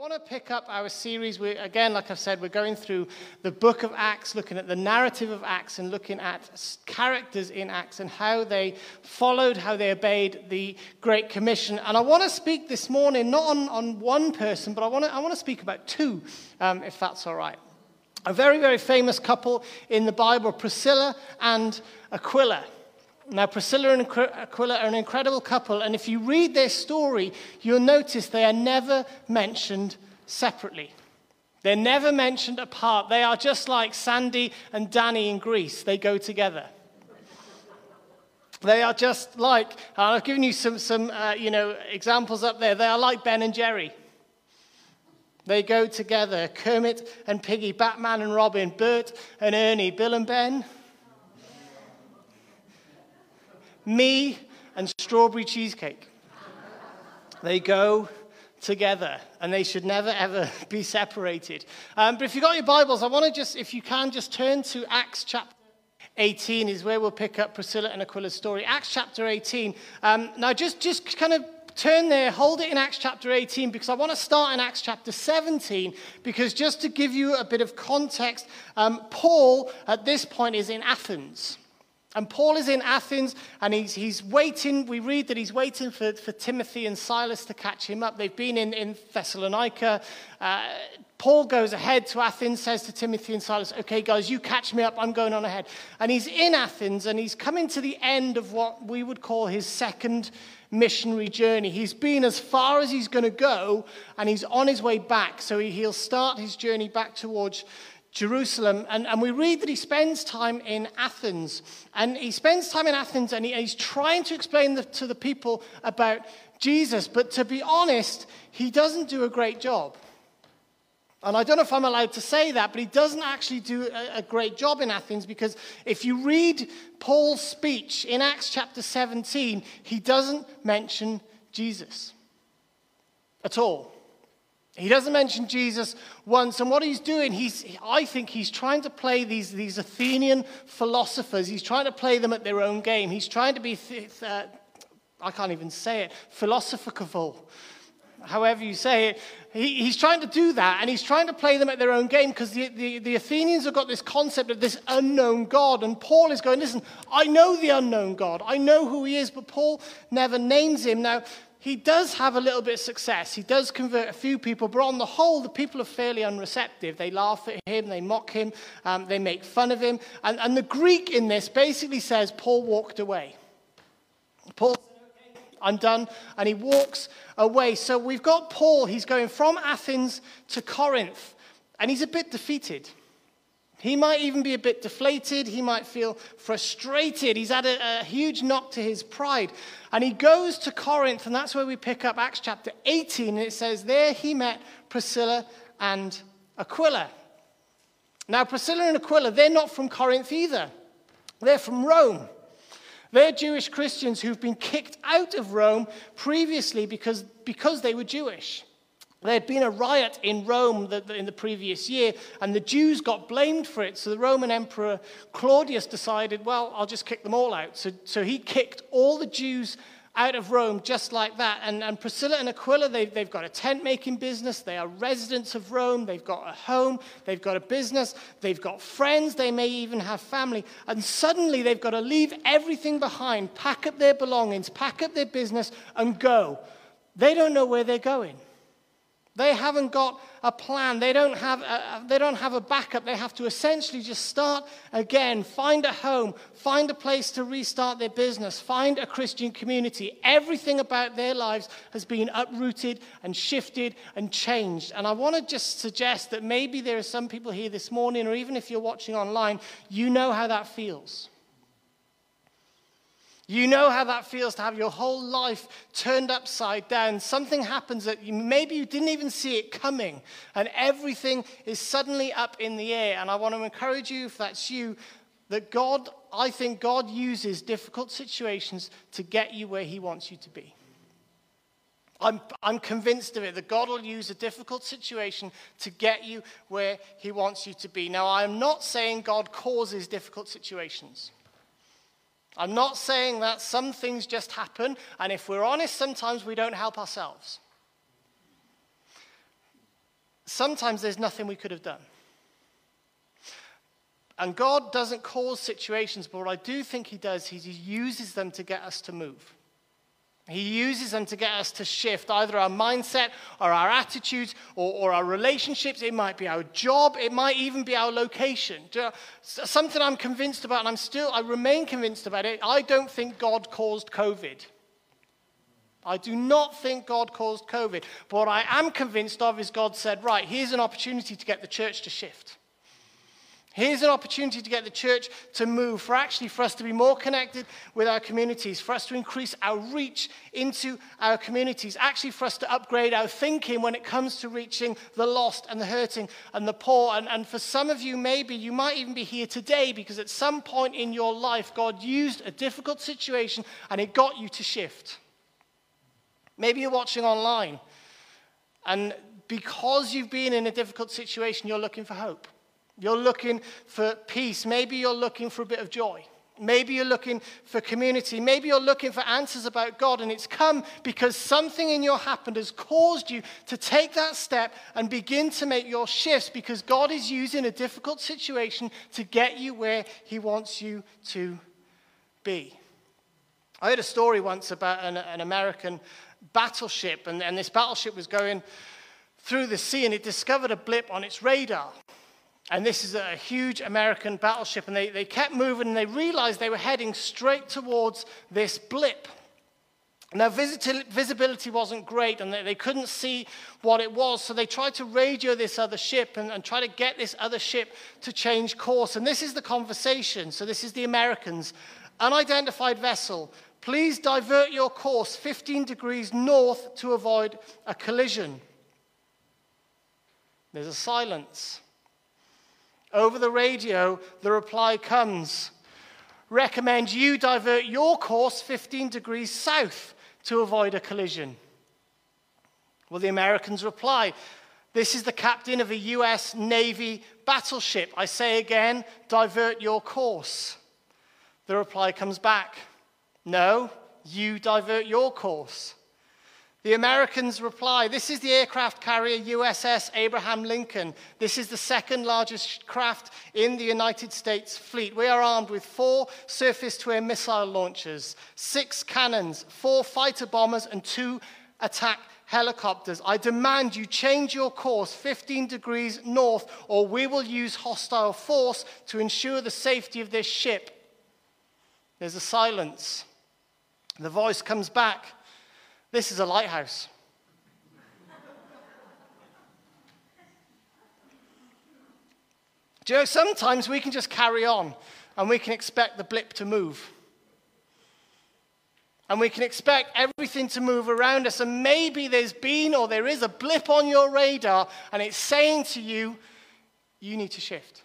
want to pick up our series. We, again, like I've said, we're going through the book of Acts, looking at the narrative of Acts and looking at characters in Acts and how they followed, how they obeyed the Great Commission. And I want to speak this morning not on, on one person, but I want to, I want to speak about two, um, if that's all right. A very, very famous couple in the Bible, Priscilla and Aquila. Now, Priscilla and Aquila are an incredible couple, and if you read their story, you'll notice they are never mentioned separately. They're never mentioned apart. They are just like Sandy and Danny in Grease, they go together. They are just like, I've given you some, some uh, you know, examples up there. They are like Ben and Jerry. They go together. Kermit and Piggy, Batman and Robin, Bert and Ernie, Bill and Ben me and strawberry cheesecake. They go together and they should never ever be separated. Um, but if you've got your Bibles, I want to just, if you can, just turn to Acts chapter 18 is where we'll pick up Priscilla and Aquila's story. Acts chapter 18. Um, now, just, just kind of turn there, hold it in Acts chapter 18, because I want to start in Acts chapter 17, because just to give you a bit of context, um, Paul at this point is in Athens. And Paul is in Athens and he's, he's waiting. We read that he's waiting for, for Timothy and Silas to catch him up. They've been in, in Thessalonica. Uh, Paul goes ahead to Athens, says to Timothy and Silas, Okay, guys, you catch me up. I'm going on ahead. And he's in Athens and he's coming to the end of what we would call his second missionary journey. He's been as far as he's going to go and he's on his way back. So he, he'll start his journey back towards Jerusalem. And, and we read that he spends time in Athens. And he spends time in Athens and he, he's trying to explain the, to the people about Jesus. But to be honest, he doesn't do a great job. And I don't know if I'm allowed to say that, but he doesn't actually do a, a great job in Athens because if you read Paul's speech in Acts chapter 17, he doesn't mention Jesus at all. He doesn't mention Jesus once. And what he's doing, he's, I think he's trying to play these, these Athenian philosophers. He's trying to play them at their own game. He's trying to be, th- uh, I can't even say it, philosophical, however you say it. He, he's trying to do that, and he's trying to play them at their own game because the, the, the Athenians have got this concept of this unknown God. And Paul is going, listen, I know the unknown God. I know who he is, but Paul never names him. Now, he does have a little bit of success. He does convert a few people, but on the whole, the people are fairly unreceptive. They laugh at him, they mock him, um, they make fun of him. And, and the Greek in this basically says Paul walked away. Paul I'm done. And he walks away. So we've got Paul. He's going from Athens to Corinth, and he's a bit defeated. He might even be a bit deflated. He might feel frustrated. He's had a, a, huge knock to his pride. And he goes to Corinth, and that's where we pick up Acts chapter 18. And it says, There he met Priscilla and Aquila. Now, Priscilla and Aquila, they're not from Corinth either, they're from Rome. They're Jewish Christians who've been kicked out of Rome previously because, because they were Jewish. There had been a riot in Rome in the previous year, and the Jews got blamed for it. So the Roman Emperor Claudius decided, well, I'll just kick them all out. So, so he kicked all the Jews out of Rome just like that. And, and Priscilla and Aquila, they've, they've got a tent making business. They are residents of Rome. They've got a home. They've got a business. They've got friends. They may even have family. And suddenly they've got to leave everything behind, pack up their belongings, pack up their business, and go. They don't know where they're going. They haven't got a plan. They don't have a, they don't have a backup. They have to essentially just start again, find a home, find a place to restart their business, find a Christian community. Everything about their lives has been uprooted and shifted and changed. And I want to just suggest that maybe there are some people here this morning, or even if you're watching online, you know how that feels. You know how that feels to have your whole life turned upside down. Something happens that you, maybe you didn't even see it coming, and everything is suddenly up in the air. And I want to encourage you, if that's you, that God, I think God uses difficult situations to get you where He wants you to be. I'm, I'm convinced of it that God will use a difficult situation to get you where He wants you to be. Now, I'm not saying God causes difficult situations. I'm not saying that some things just happen, and if we're honest, sometimes we don't help ourselves. sometimes there's nothing we could have done. And God doesn't cause situations, but what I do think He does is He uses them to get us to move. He uses them to get us to shift either our mindset or our attitudes or, or, our relationships. It might be our job. It might even be our location. Something I'm convinced about, and I'm still, I remain convinced about it. I don't think God caused COVID. I do not think God caused COVID. But what I am convinced of is God said, right, here's an opportunity to get the church to shift. Here's an opportunity to get the church to move, for actually for us to be more connected with our communities, for us to increase our reach into our communities, actually for us to upgrade our thinking when it comes to reaching the lost and the hurting and the poor. And, and for some of you, maybe you might even be here today because at some point in your life, God used a difficult situation and it got you to shift. Maybe you're watching online and because you've been in a difficult situation, you're looking for hope. You're looking for peace. Maybe you're looking for a bit of joy. Maybe you're looking for community. Maybe you're looking for answers about God, and it's come because something in your happened has caused you to take that step and begin to make your shifts because God is using a difficult situation to get you where He wants you to be. I heard a story once about an, an American battleship, and, and this battleship was going through the sea and it discovered a blip on its radar. And this is a huge American battleship. And they, they kept moving and they realized they were heading straight towards this blip. Now, visibility wasn't great and they, couldn't see what it was. So they tried to radio this other ship and, and try to get this other ship to change course. And this is the conversation. So this is the Americans. Unidentified vessel, please divert your course 15 degrees north to avoid a collision. There's a silence. Over the radio, the reply comes Recommend you divert your course 15 degrees south to avoid a collision. Well, the Americans reply, This is the captain of a US Navy battleship. I say again, divert your course. The reply comes back, No, you divert your course. The Americans reply, This is the aircraft carrier USS Abraham Lincoln. This is the second largest craft in the United States fleet. We are armed with four surface to air missile launchers, six cannons, four fighter bombers, and two attack helicopters. I demand you change your course 15 degrees north, or we will use hostile force to ensure the safety of this ship. There's a silence. The voice comes back. This is a lighthouse. Do you know, sometimes we can just carry on and we can expect the blip to move. And we can expect everything to move around us. And maybe there's been or there is a blip on your radar and it's saying to you, you need to shift.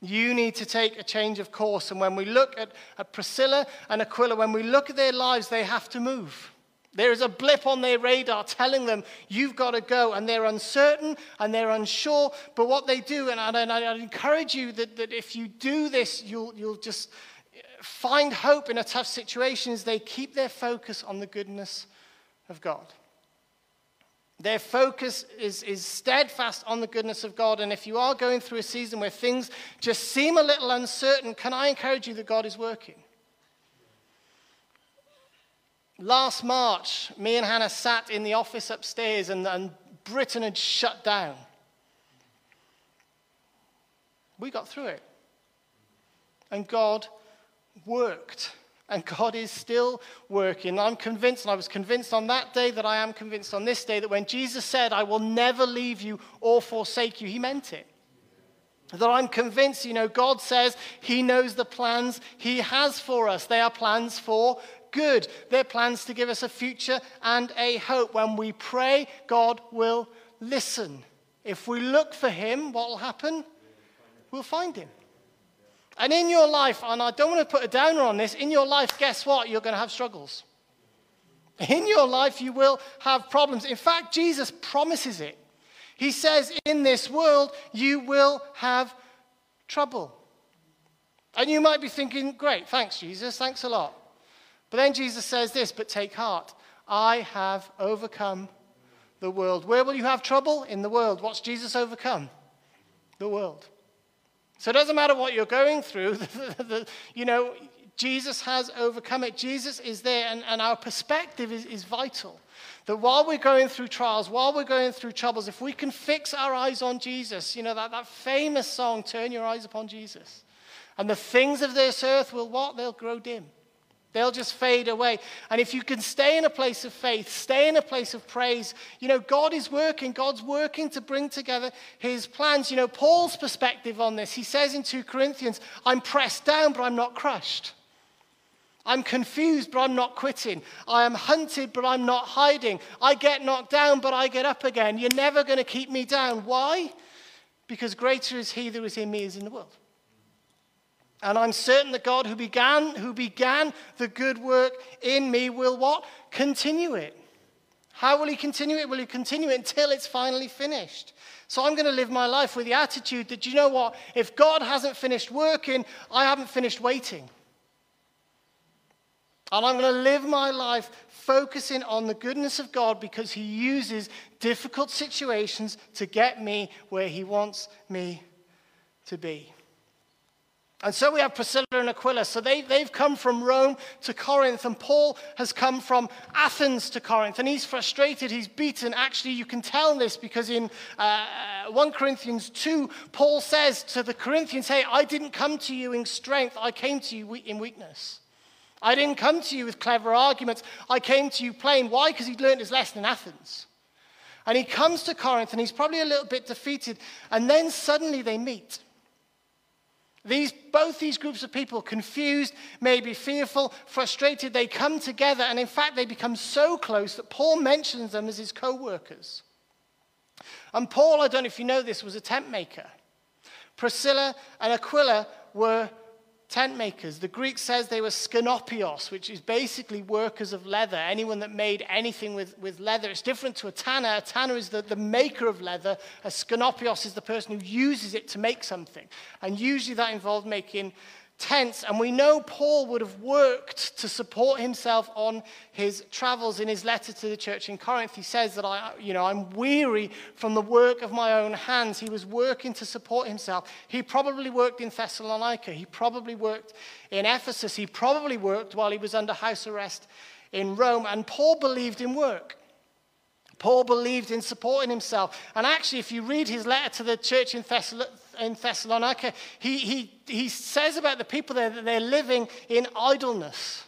You need to take a change of course. And when we look at, at Priscilla and Aquila, when we look at their lives, they have to move. There is a blip on their radar telling them, you've got to go. And they're uncertain and they're unsure. But what they do, and I, I encourage you that, that if you do this, you'll, you'll just find hope in a tough situation, is they keep their focus on the goodness of God. Their focus is, is steadfast on the goodness of God. And if you are going through a season where things just seem a little uncertain, can I encourage you that God is working? Last March, me and Hannah sat in the office upstairs and, and Britain had shut down. We got through it. And God worked. And God is still working. I'm convinced, and I was convinced on that day that I am convinced on this day, that when Jesus said, I will never leave you or forsake you, he meant it. That I'm convinced, you know, God says he knows the plans he has for us. They are plans for good. They're plans to give us a future and a hope. When we pray, God will listen. If we look for Him, what will happen? We'll find Him. And in your life, and I don't want to put a downer on this, in your life, guess what? You're going to have struggles. In your life, you will have problems. In fact, Jesus promises it. He says, In this world, you will have trouble. And you might be thinking, Great, thanks, Jesus, thanks a lot. But then Jesus says this, but take heart. I have overcome the world. Where will you have trouble? In the world. What's Jesus overcome? The world. So it doesn't matter what you're going through, you know, Jesus has overcome it. Jesus is there, and, and our perspective is, is vital. That while we're going through trials, while we're going through troubles, if we can fix our eyes on Jesus, you know, that, that famous song, Turn Your Eyes Upon Jesus, and the things of this earth will what? They'll grow dim. They'll just fade away. And if you can stay in a place of faith, stay in a place of praise, you know, God is working. God's working to bring together his plans. You know, Paul's perspective on this, he says in 2 Corinthians, I'm pressed down, but I'm not crushed. I'm confused, but I'm not quitting. I am hunted, but I'm not hiding. I get knocked down, but I get up again. You're never going to keep me down. Why? Because greater is he who is in me as in the world. And I'm certain that God who began, who began the good work in me will what? Continue it. How will he continue it? Will he continue it until it's finally finished? So I'm going to live my life with the attitude that, you know what? If God hasn't finished working, I haven't finished waiting. And I'm going to live my life focusing on the goodness of God because He uses difficult situations to get me where He wants me to be. And so we have Priscilla and Aquila. So they, they've come from Rome to Corinth, and Paul has come from Athens to Corinth. And he's frustrated, he's beaten. Actually, you can tell this because in uh, 1 Corinthians 2, Paul says to the Corinthians, Hey, I didn't come to you in strength, I came to you in weakness. I didn't come to you with clever arguments. I came to you plain. Why? Because he'd learned his lesson in Athens. And he comes to Corinth and he's probably a little bit defeated. And then suddenly they meet. These, both these groups of people, confused, maybe fearful, frustrated, they come together. And in fact, they become so close that Paul mentions them as his co workers. And Paul, I don't know if you know this, was a tent maker. Priscilla and Aquila were tent makers. The Greek says they were skenopios, which is basically workers of leather, anyone that made anything with, with leather. It's different to a tanner. A tanner is the, the maker of leather. A skenopios is the person who uses it to make something. And usually that involved making tents. And we know Paul would have worked to support himself on his travels. In his letter to the church in Corinth, he says that I, you know, I'm weary from the work of my own hands. He was working to support himself. He probably worked in Thessalonica. He probably worked in Ephesus. He probably worked while he was under house arrest in Rome. And Paul believed in work. Paul believed in supporting himself. And actually, if you read his letter to the church in, Thessal- in Thessalonica, he, he, he says about the people there that they're living in idleness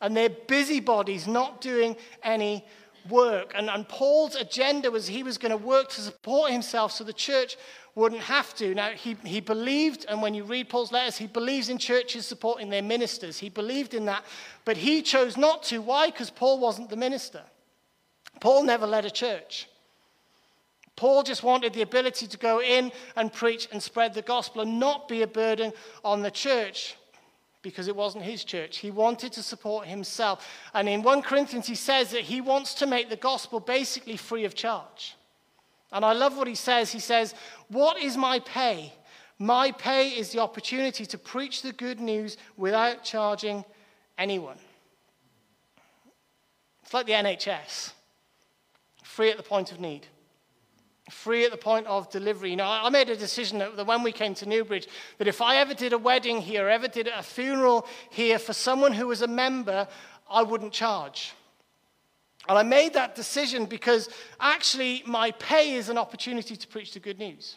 and they're busybodies, not doing any work. And, and Paul's agenda was he was going to work to support himself so the church wouldn't have to. Now, he, he believed, and when you read Paul's letters, he believes in churches supporting their ministers. He believed in that, but he chose not to. Why? Because Paul wasn't the minister. Paul never led a church. Paul just wanted the ability to go in and preach and spread the gospel and not be a burden on the church because it wasn't his church. He wanted to support himself. And in 1 Corinthians, he says that he wants to make the gospel basically free of charge. And I love what he says. He says, What is my pay? My pay is the opportunity to preach the good news without charging anyone. It's like the NHS free at the point of need free at the point of delivery. You know, I made a decision that when we came to Newbridge, that if I ever did a wedding here, ever did a funeral here for someone who was a member, I wouldn't charge. And I made that decision because actually my pay is an opportunity to preach the good news.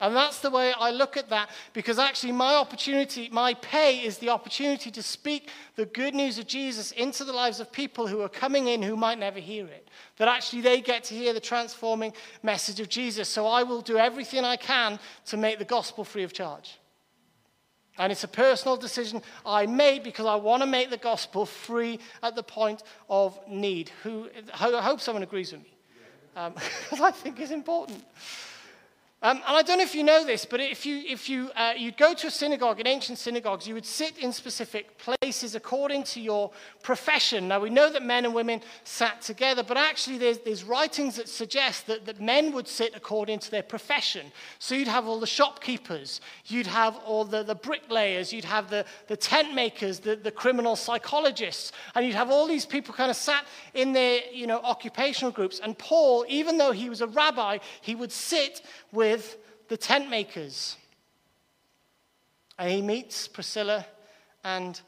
And that's the way I look at that because actually, my opportunity, my pay is the opportunity to speak the good news of Jesus into the lives of people who are coming in who might never hear it. That actually they get to hear the transforming message of Jesus. So I will do everything I can to make the gospel free of charge. And it's a personal decision I made because I want to make the gospel free at the point of need. Who, I hope someone agrees with me. Because um, I think it's important. Um, and I don't know if you know this, but if you, if you uh, you'd go to a synagogue, in ancient synagogues, you would sit in specific places according to your profession. Now, we know that men and women sat together, but actually there's, there's writings that suggest that, that men would sit according to their profession. So you'd have all the shopkeepers, you'd have all the, the bricklayers, you'd have the, the tent makers, the, the criminal psychologists, and you'd have all these people kind of sat in their you know, occupational groups. And Paul, even though he was a rabbi, he would sit with the tent makers. And he meets Priscilla and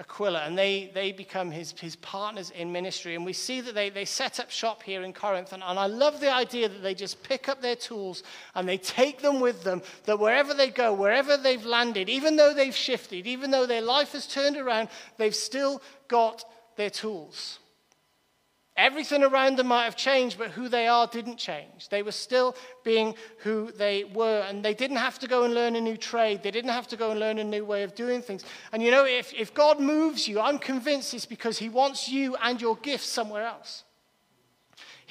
Aquila, and they, they become his, his partners in ministry. And we see that they, they set up shop here in Corinth. And, and I love the idea that they just pick up their tools and they take them with them, that wherever they go, wherever they've landed, even though they've shifted, even though their life has turned around, they've still got their tools. Everything around them might have changed, but who they are didn't change. They were still being who they were, and they didn't have to go and learn a new trade. They didn't have to go and learn a new way of doing things. And you know, if, if God moves you, I'm convinced it's because He wants you and your gifts somewhere else.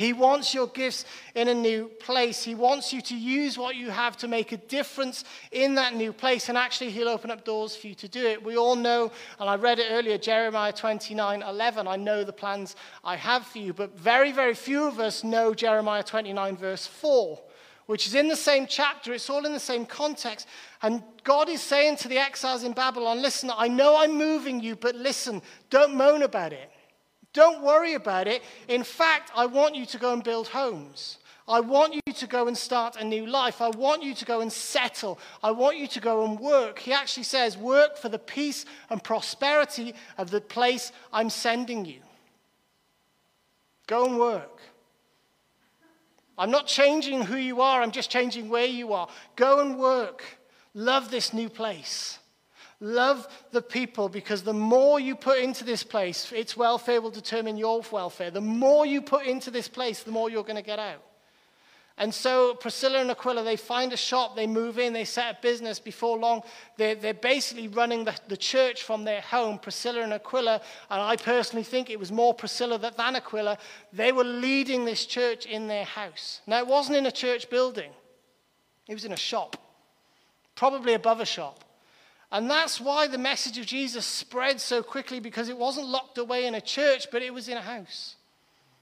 He wants your gifts in a new place. He wants you to use what you have to make a difference in that new place. And actually, He'll open up doors for you to do it. We all know, and I read it earlier, Jeremiah 29 11. I know the plans I have for you. But very, very few of us know Jeremiah 29, verse 4 which is in the same chapter. It's all in the same context. And God is saying to the exiles in Babylon, listen, I know I'm moving you, but listen, don't moan about it. Don't worry about it. In fact, I want you to go and build homes. I want you to go and start a new life. I want you to go and settle. I want you to go and work. He actually says, Work for the peace and prosperity of the place I'm sending you. Go and work. I'm not changing who you are, I'm just changing where you are. Go and work. Love this new place. Love the people because the more you put into this place, its welfare will determine your welfare. The more you put into this place, the more you're going to get out. And so Priscilla and Aquila, they find a shop, they move in, they set up business. Before long, they're, they're basically running the, the church from their home. Priscilla and Aquila, and I personally think it was more Priscilla than Aquila, they were leading this church in their house. Now, it wasn't in a church building, it was in a shop, probably above a shop. And that's why the message of Jesus spread so quickly because it wasn't locked away in a church, but it was in a house.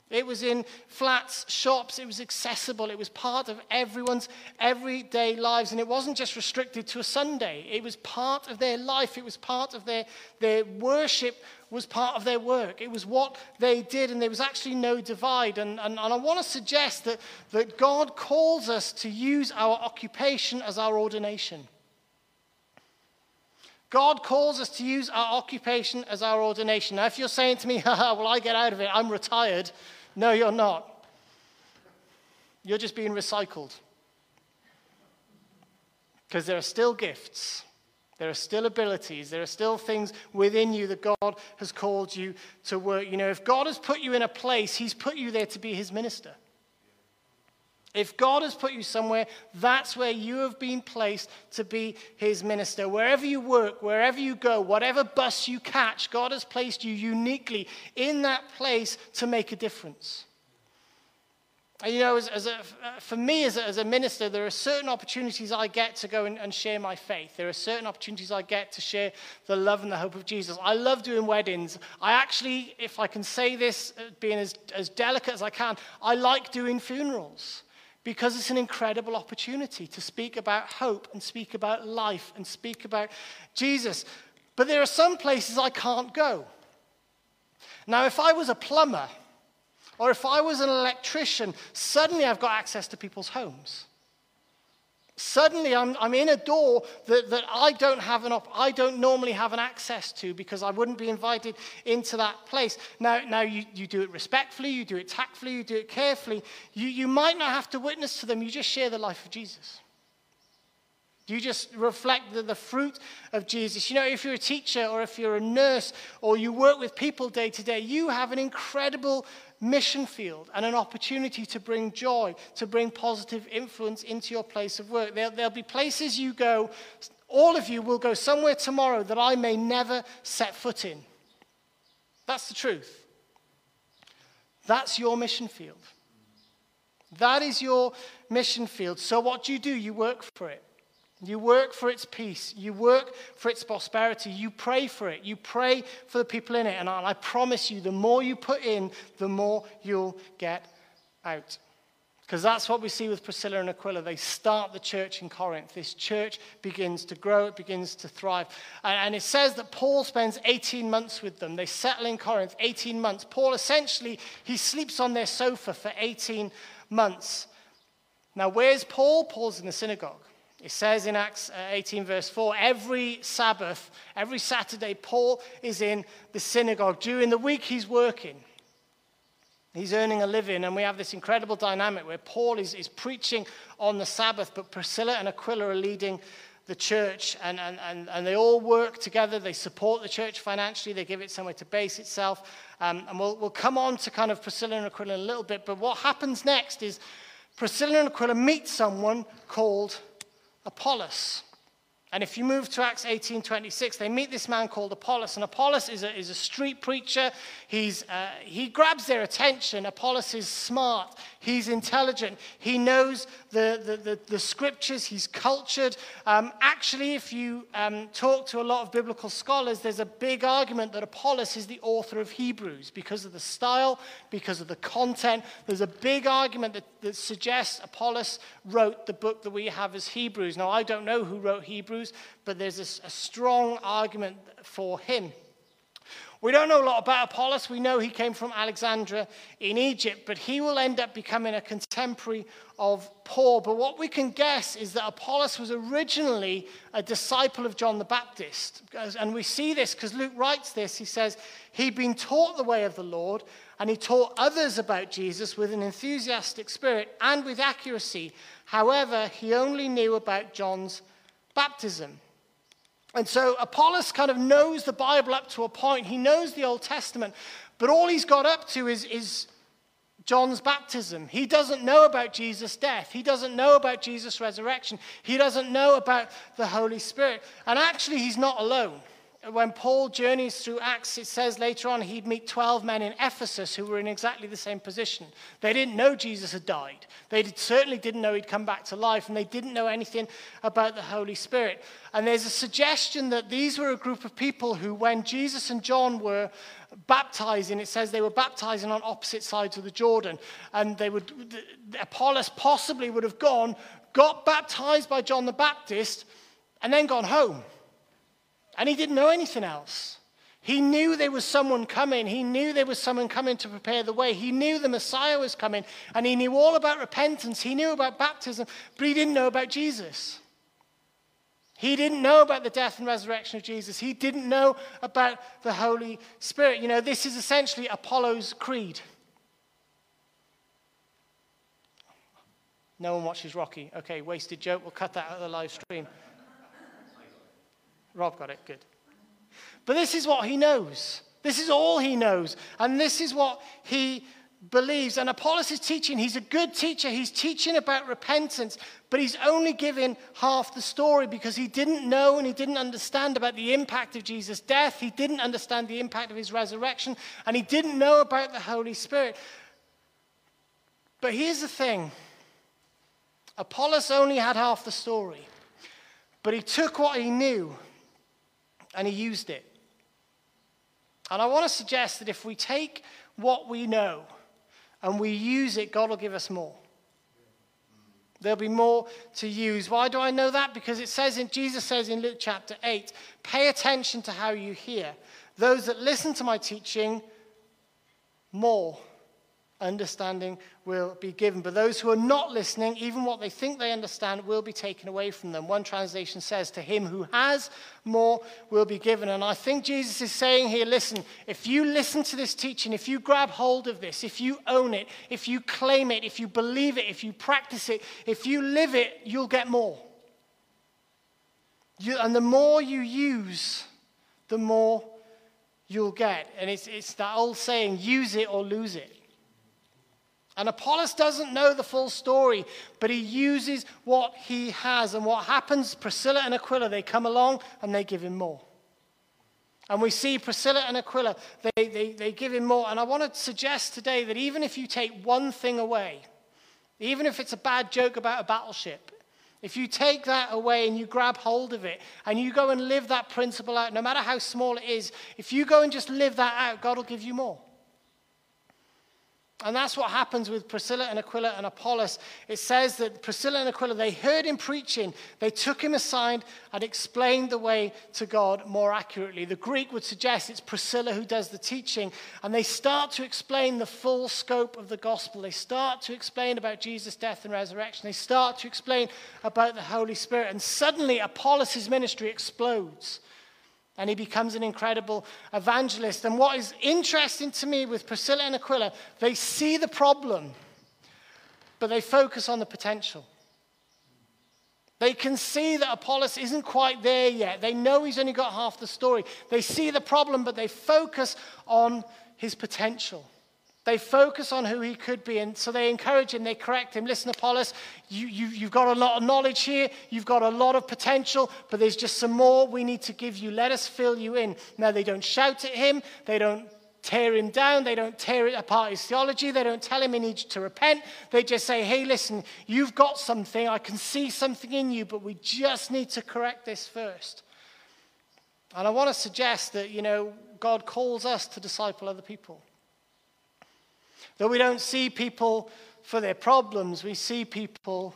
It was in flats, shops, it was accessible. It was part of everyone's everyday lives. And it wasn't just restricted to a Sunday, it was part of their life. It was part of their, their worship, was part of their work. It was what they did, and there was actually no divide. And, and, and I want to suggest that, that God calls us to use our occupation as our ordination. God calls us to use our occupation as our ordination. Now, if you're saying to me, haha, well, I get out of it, I'm retired. No, you're not. You're just being recycled. Because there are still gifts, there are still abilities, there are still things within you that God has called you to work. You know, if God has put you in a place, He's put you there to be His minister. If God has put you somewhere, that's where you have been placed to be his minister. Wherever you work, wherever you go, whatever bus you catch, God has placed you uniquely in that place to make a difference. And you know, as, as a, for me as a, as a, minister, there are certain opportunities I get to go and, and, share my faith. There are certain opportunities I get to share the love and the hope of Jesus. I love doing weddings. I actually, if I can say this, uh, being as, as delicate as I can, I like doing funerals because it's an incredible opportunity to speak about hope and speak about life and speak about Jesus. But there are some places I can't go. Now, if I was a plumber or if I was an electrician, suddenly I've got access to people's homes. Suddenly, I'm, I'm in a door that, that I, don't have an op- I don't normally have an access to because I wouldn't be invited into that place. Now, now you, you do it respectfully, you do it tactfully, you do it carefully. You, you might not have to witness to them, you just share the life of Jesus. You just reflect the, the, fruit of Jesus. You know, if you're a teacher or if you're a nurse or you work with people day to day, you have an incredible mission field and an opportunity to bring joy, to bring positive influence into your place of work. There, there'll be places you go, all of you will go somewhere tomorrow that I may never set foot in. That's the truth. That's your mission field. That is your mission field. So, what do you do? You work for it. You work for its peace. You work for its prosperity. You pray for it. You pray for the people in it. And I promise you, the more you put in, the more you'll get out. Because that's what we see with Priscilla and Aquila. They start the church in Corinth. This church begins to grow, it begins to thrive. And it says that Paul spends 18 months with them. They settle in Corinth 18 months. Paul essentially, he sleeps on their sofa for 18 months. Now, where's Paul? Paul's in the synagogue. It says in Acts uh, 18, verse 4, every Sabbath, every Saturday, Paul is in the synagogue. During the week, he's working. He's earning a living, and we have this incredible dynamic where Paul is, is preaching on the Sabbath, but Priscilla and Aquila are leading the church, and, and, and, and they all work together. They support the church financially, they give it somewhere to base itself. Um, and we'll, we'll come on to kind of Priscilla and Aquila in a little bit, but what happens next is Priscilla and Aquila meet someone called Apollos. And if you move to Acts 18:26, they meet this man called Apollos. And Apollos is a, is a street preacher. He's, uh, he grabs their attention. Apollos is smart. He's intelligent. He knows the, the, the, the scriptures. He's cultured. Um, actually, if you um, talk to a lot of biblical scholars, there's a big argument that Apollos is the author of Hebrews because of the style, because of the content. There's a big argument that, that suggests Apollos wrote the book that we have as Hebrews. Now, I don't know who wrote Hebrews. But there's a, a strong argument for him. We don't know a lot about Apollos. We know he came from Alexandria in Egypt, but he will end up becoming a contemporary of Paul. But what we can guess is that Apollos was originally a disciple of John the Baptist. And we see this because Luke writes this. He says, He'd been taught the way of the Lord, and he taught others about Jesus with an enthusiastic spirit and with accuracy. However, he only knew about John's baptism. And so Apollos kind of knows the Bible up to a point. He knows the Old Testament, but all he's got up to is, is John's baptism. He doesn't know about Jesus' death. He doesn't know about Jesus' resurrection. He doesn't know about the Holy Spirit. And actually, he's not alone when Paul journeys through Acts, it says later on he'd meet 12 men in Ephesus who were in exactly the same position. They didn't know Jesus had died. They did, certainly didn't know he'd come back to life, and they didn't know anything about the Holy Spirit. And there's a suggestion that these were a group of people who, when Jesus and John were baptizing, it says they were baptizing on opposite sides of the Jordan. And they would, Apollos possibly would have gone, got baptized by John the Baptist, and then gone home. And he didn't know anything else. He knew there was someone coming. He knew there was someone coming to prepare the way. He knew the Messiah was coming. And he knew all about repentance. He knew about baptism, but he didn't know about Jesus. He didn't know about the death and resurrection of Jesus. He didn't know about the Holy Spirit. You know, this is essentially Apollo's creed. No one watches Rocky. Okay, wasted joke. We'll cut that out of the live stream. Rob got it, good. But this is what he knows. This is all he knows. And this is what he believes. And Apollos is teaching. He's a good teacher. He's teaching about repentance, but he's only giving half the story because he didn't know and he didn't understand about the impact of Jesus' death. He didn't understand the impact of his resurrection, and he didn't know about the Holy Spirit. But here's the thing Apollos only had half the story, but he took what he knew and he used it. And I want to suggest that if we take what we know and we use it, God will give us more. There'll be more to use. Why do I know that? Because it says in Jesus says in Luke chapter 8, pay attention to how you hear. Those that listen to my teaching more understanding will be given. But those who are not listening, even what they think they understand, will be taken away from them. One translation says, To him who has, more will be given. And I think Jesus is saying here listen, if you listen to this teaching, if you grab hold of this, if you own it, if you claim it, if you believe it, if you practice it, if you live it, you'll get more. You, and the more you use, the more you'll get. And it's, it's that old saying use it or lose it. And Apollos doesn't know the full story, but he uses what he has. And what happens, Priscilla and Aquila, they come along and they give him more. And we see Priscilla and Aquila, they, they, they give him more. And I want to suggest today that even if you take one thing away, Even if it's a bad joke about a battleship, if you take that away and you grab hold of it and you go and live that principle out, no matter how small it is, if you go and just live that out, God will give you more. And that's what happens with Priscilla and Aquila and Apollos. It says that Priscilla and Aquila, they heard him preaching, they took him aside and explained the way to God more accurately. The Greek would suggest it's Priscilla who does the teaching, and they start to explain the full scope of the gospel. They start to explain about Jesus' death and resurrection. They start to explain about the Holy Spirit, and suddenly Apollos' ministry explodes and he becomes an incredible evangelist. And what is interesting to me with Priscilla and Aquila, they see the problem, but they focus on the potential. They can see that Apollos isn't quite there yet. They know he's only got half the story. They see the problem, but they focus on his potential. They focus on who he could be, and so they encourage him, they correct him. Listen, Apollos, you, you, you've got a lot of knowledge here, you've got a lot of potential, but there's just some more we need to give you. Let us fill you in. Now, they don't shout at him, they don't tear him down, they don't tear apart his theology, they don't tell him he needs to repent. They just say, hey, listen, you've got something, I can see something in you, but we just need to correct this first. And I want to suggest that, you know, God calls us to disciple other people. That we don't see people for their problems, we see people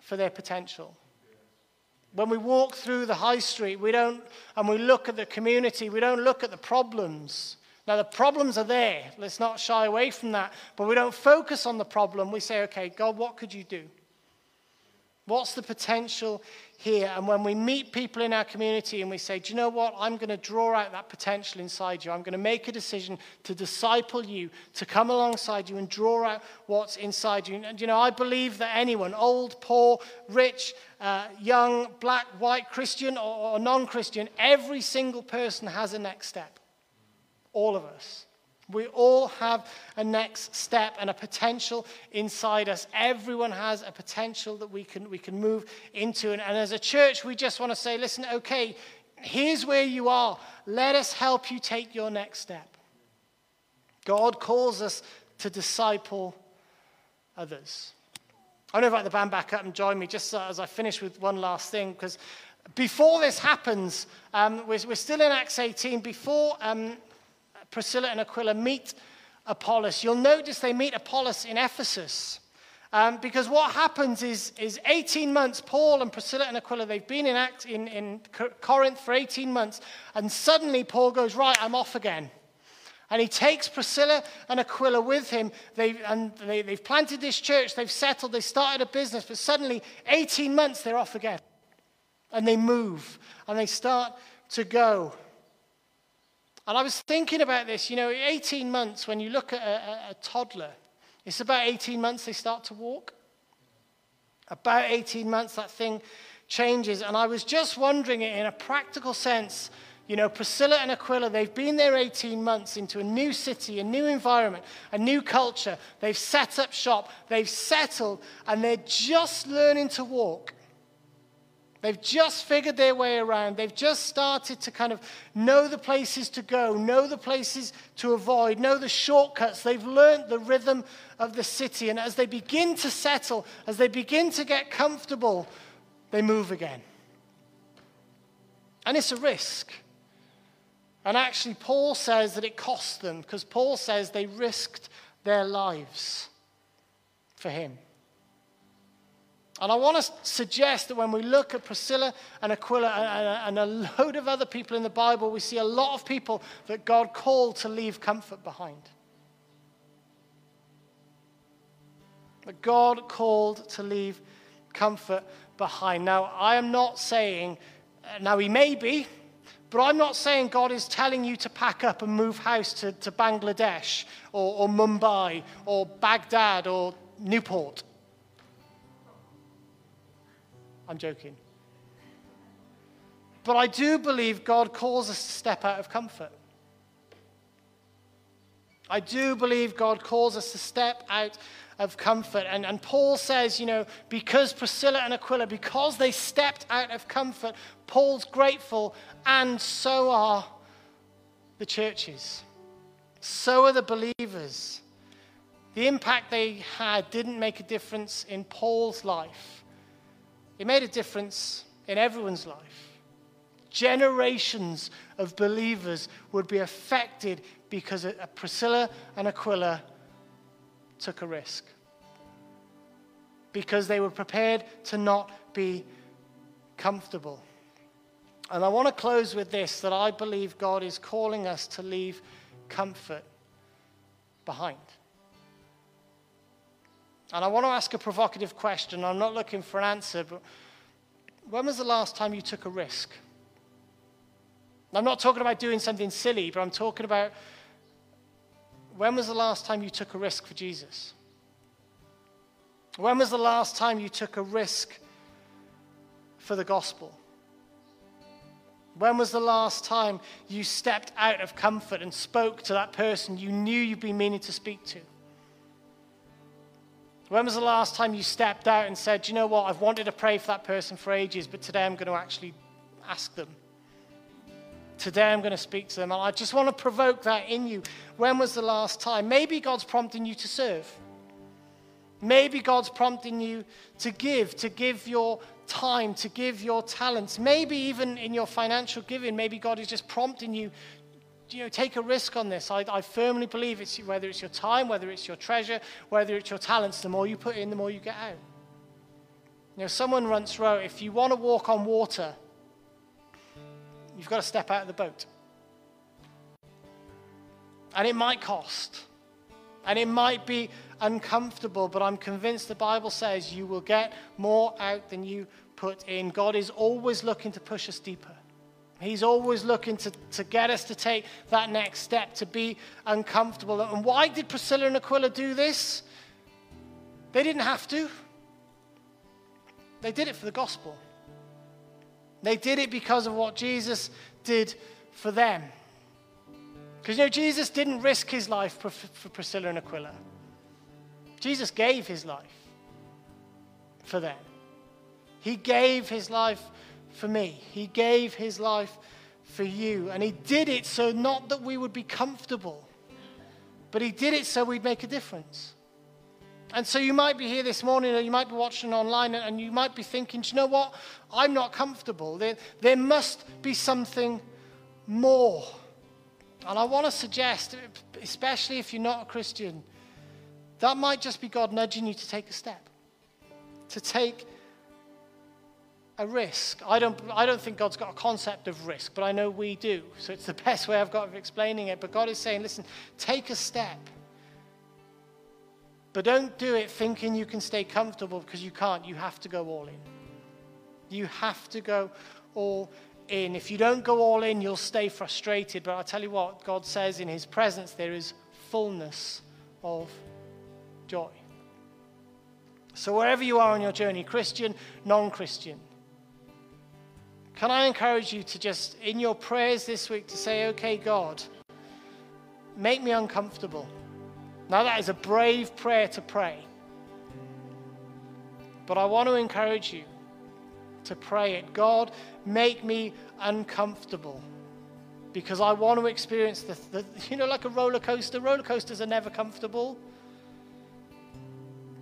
for their potential. When we walk through the high street, we don't, and we look at the community, we don't look at the problems. Now, the problems are there. Let's not shy away from that. But we don't focus on the problem. We say, okay, God, what could you do? What's the potential here? And when we meet people in our community and we say, Do you know what? I'm going to draw out that potential inside you. I'm going to make a decision to disciple you, to come alongside you and draw out what's inside you. And, you know, I believe that anyone, old, poor, rich, uh, young, black, white, Christian, or, or non Christian, every single person has a next step. All of us. We all have a next step and a potential inside us. Everyone has a potential that we can, we can move into. And, and as a church, we just want to say, listen, okay, here's where you are. Let us help you take your next step. God calls us to disciple others. I want to invite the band back up and join me just as I finish with one last thing, because before this happens, um, we're, we're, still in Acts 18. Before um, Priscilla and Aquila meet Apollos. You'll notice they meet Apollos in Ephesus. Um, because what happens is, is 18 months, Paul and Priscilla and Aquila, they've been in, Act, in, in Corinth for 18 months, and suddenly Paul goes, Right, I'm off again. And he takes Priscilla and Aquila with him. They, and they, they've planted this church, they've settled, they started a business, but suddenly, 18 months, they're off again. And they move, and they start to go. And I was thinking about this, you know, 18 months, when you look at a, a, a toddler, it's about 18 months they start to walk. About 18 months, that thing changes. And I was just wondering, in a practical sense, you know, Priscilla and Aquila, they've been there 18 months into a new city, a new environment, a new culture. They've set up shop, they've settled, and they're just learning to walk. They've just figured their way around. They've just started to kind of know the places to go, know the places to avoid, know the shortcuts. They've learned the rhythm of the city. And as they begin to settle, as they begin to get comfortable, they move again. And it's a risk. And actually, Paul says that it cost them because Paul says they risked their lives for him. And I want to suggest that when we look at Priscilla and Aquila and a load of other people in the Bible, we see a lot of people that God called to leave comfort behind. That God called to leave comfort behind. Now, I am not saying, now he may be, but I'm not saying God is telling you to pack up and move house to, to Bangladesh or, or Mumbai or Baghdad or Newport. I'm joking. But I do believe God calls us to step out of comfort. I do believe God calls us to step out of comfort. And, and Paul says, you know, because Priscilla and Aquila, because they stepped out of comfort, Paul's grateful, and so are the churches. So are the believers. the impact they had didn't make a difference in Paul's life, it made a difference in everyone's life. Generations of believers would be affected because Priscilla and Aquila took a risk. Because they were prepared to not be comfortable. And I want to close with this that I believe God is calling us to leave comfort behind. And I want to ask a provocative question. I'm not looking for an answer, but when was the last time you took a risk? I'm not talking about doing something silly, but I'm talking about when was the last time you took a risk for Jesus? When was the last time you took a risk for the gospel? When was the last time you stepped out of comfort and spoke to that person you knew you'd been meaning to speak to? When was the last time you stepped out and said, you know what, I've wanted to pray for that person for ages, but today I'm going to actually ask them? Today I'm going to speak to them. And I just want to provoke that in you. When was the last time? Maybe God's prompting you to serve. Maybe God's prompting you to give, to give your time, to give your talents. Maybe even in your financial giving, maybe God is just prompting you, you know, take a risk on this. I, I firmly believe it's whether it's your time, whether it's your treasure, whether it's your talents, the more you put in, the more you get out. You know, someone once wrote, if you want to walk on water, you've got to step out of the boat. And it might cost. And it might be uncomfortable, but I'm convinced the Bible says you will get more out than you put in. God is always looking to push us deeper. He's always looking to, to get us to take that next step, to be uncomfortable. And why did Priscilla and Aquila do this? They didn't have to. They did it for the gospel. They did it because of what Jesus did for them. Because, you know, Jesus didn't risk his life for, for Priscilla and Aquila. Jesus gave his life for them. He gave his life for me. He gave his life for you. And he did it so not that we would be comfortable, but he did it so we'd make a difference. And so you might be here this morning, or you might be watching online, and you might be thinking, do you know what? I'm not comfortable. There, there must be something more. And I want to suggest, especially if you're not a Christian, that might just be God nudging you to take a step, to take a risk. I don't, I don't think God's got a concept of risk, but I know we do. So it's the best way I've got of explaining it. But God is saying, listen, take a step. But don't do it thinking you can stay comfortable because you can't. You have to go all in. You have to go all in. If you don't go all in, you'll stay frustrated. But I'll tell you what, God says in His presence there is fullness of joy. So, wherever you are on your journey, Christian, non Christian, can I encourage you to just, in your prayers this week, to say, okay, God, make me uncomfortable. Now, that is a brave prayer to pray. But I want to encourage you to pray it God, make me uncomfortable. Because I want to experience the, the, you know, like a roller coaster. Roller coasters are never comfortable.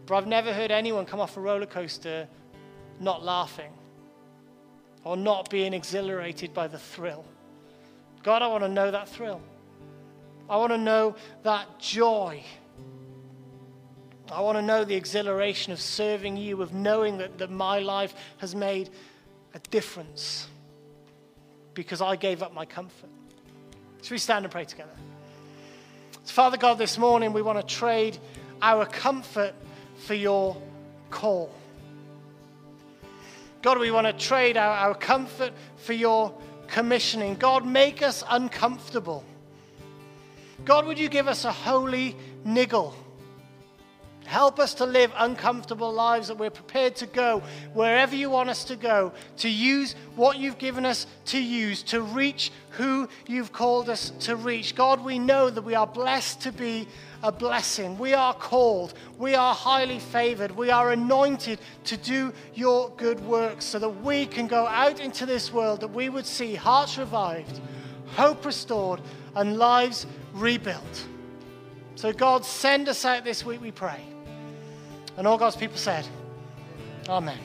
But I've never heard anyone come off a roller coaster not laughing or not being exhilarated by the thrill. God, I want to know that thrill. I want to know that joy. I want to know the exhilaration of serving you, of knowing that, that my life has made a difference because I gave up my comfort. Should we stand and pray together? So Father God, this morning we want to trade our comfort for your call. God, we want to trade our, our comfort for your commissioning. God, make us uncomfortable. God, would you give us a holy niggle? Help us to live uncomfortable lives that we're prepared to go wherever you want us to go, to use what you've given us to use, to reach who you've called us to reach. God, we know that we are blessed to be a blessing. We are called. We are highly favored. We are anointed to do your good works so that we can go out into this world, that we would see hearts revived, hope restored, and lives rebuilt. So, God, send us out this week, we pray. And all God's people said, Amen.